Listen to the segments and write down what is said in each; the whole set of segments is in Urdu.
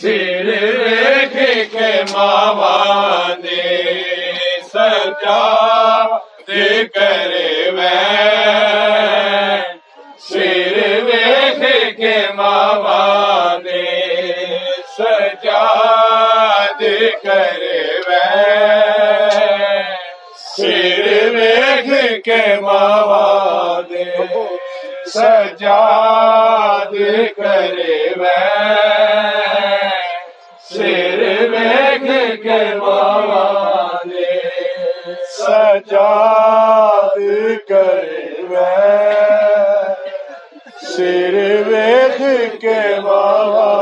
سر ریکھ کے ماوا دے سجا دے کرے میں۔ سر ویکھ کے ماوا دے سجا دے کرے میں۔ سر ویکھ کے ماوا دے سجاد کرے میں سر ویکھ کے ماوا دے سجاد کرے میں سر ویکھ کے ماوا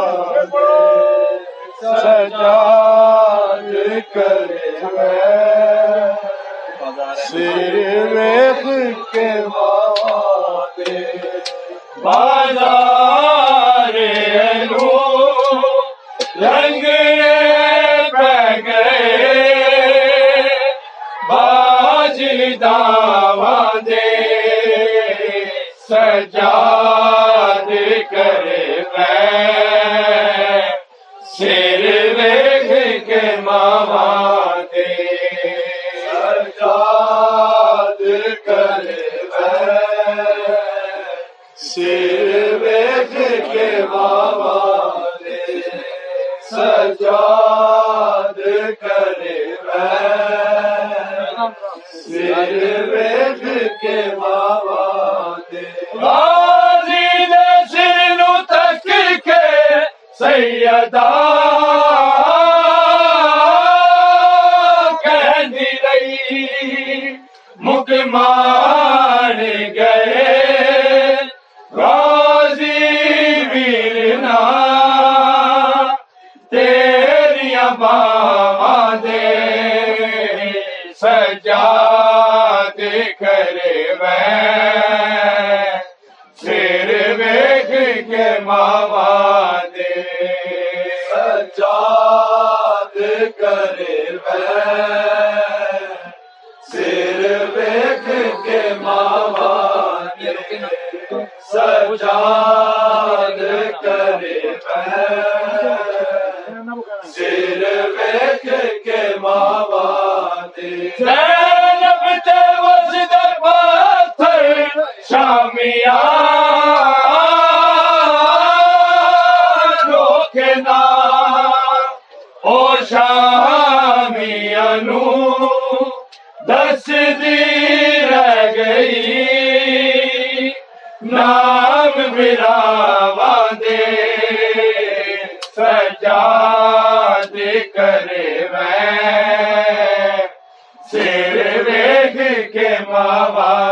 سجاد کرے میں سر ویکھ کے ماوا دے بازار باج دے سجاد کرے میں، سر ویکھ کے ماوا دے سجاد کرے میں، سر ویکھ کے بابا دے سجاد سر کے بابا دے غازی سر نو تک کے سیدہ کہندی رہی مار گئے غازی ویرنا تیریاں باوا کرے میں سر ویکھ کے ماوا دے۔ سجاد کرے میں سر ویکھ کے ماوا دے۔ سجاد کرے میں دس دی گئی نام براوا دے سجاد کرے میں سر ویکھ کے ماوا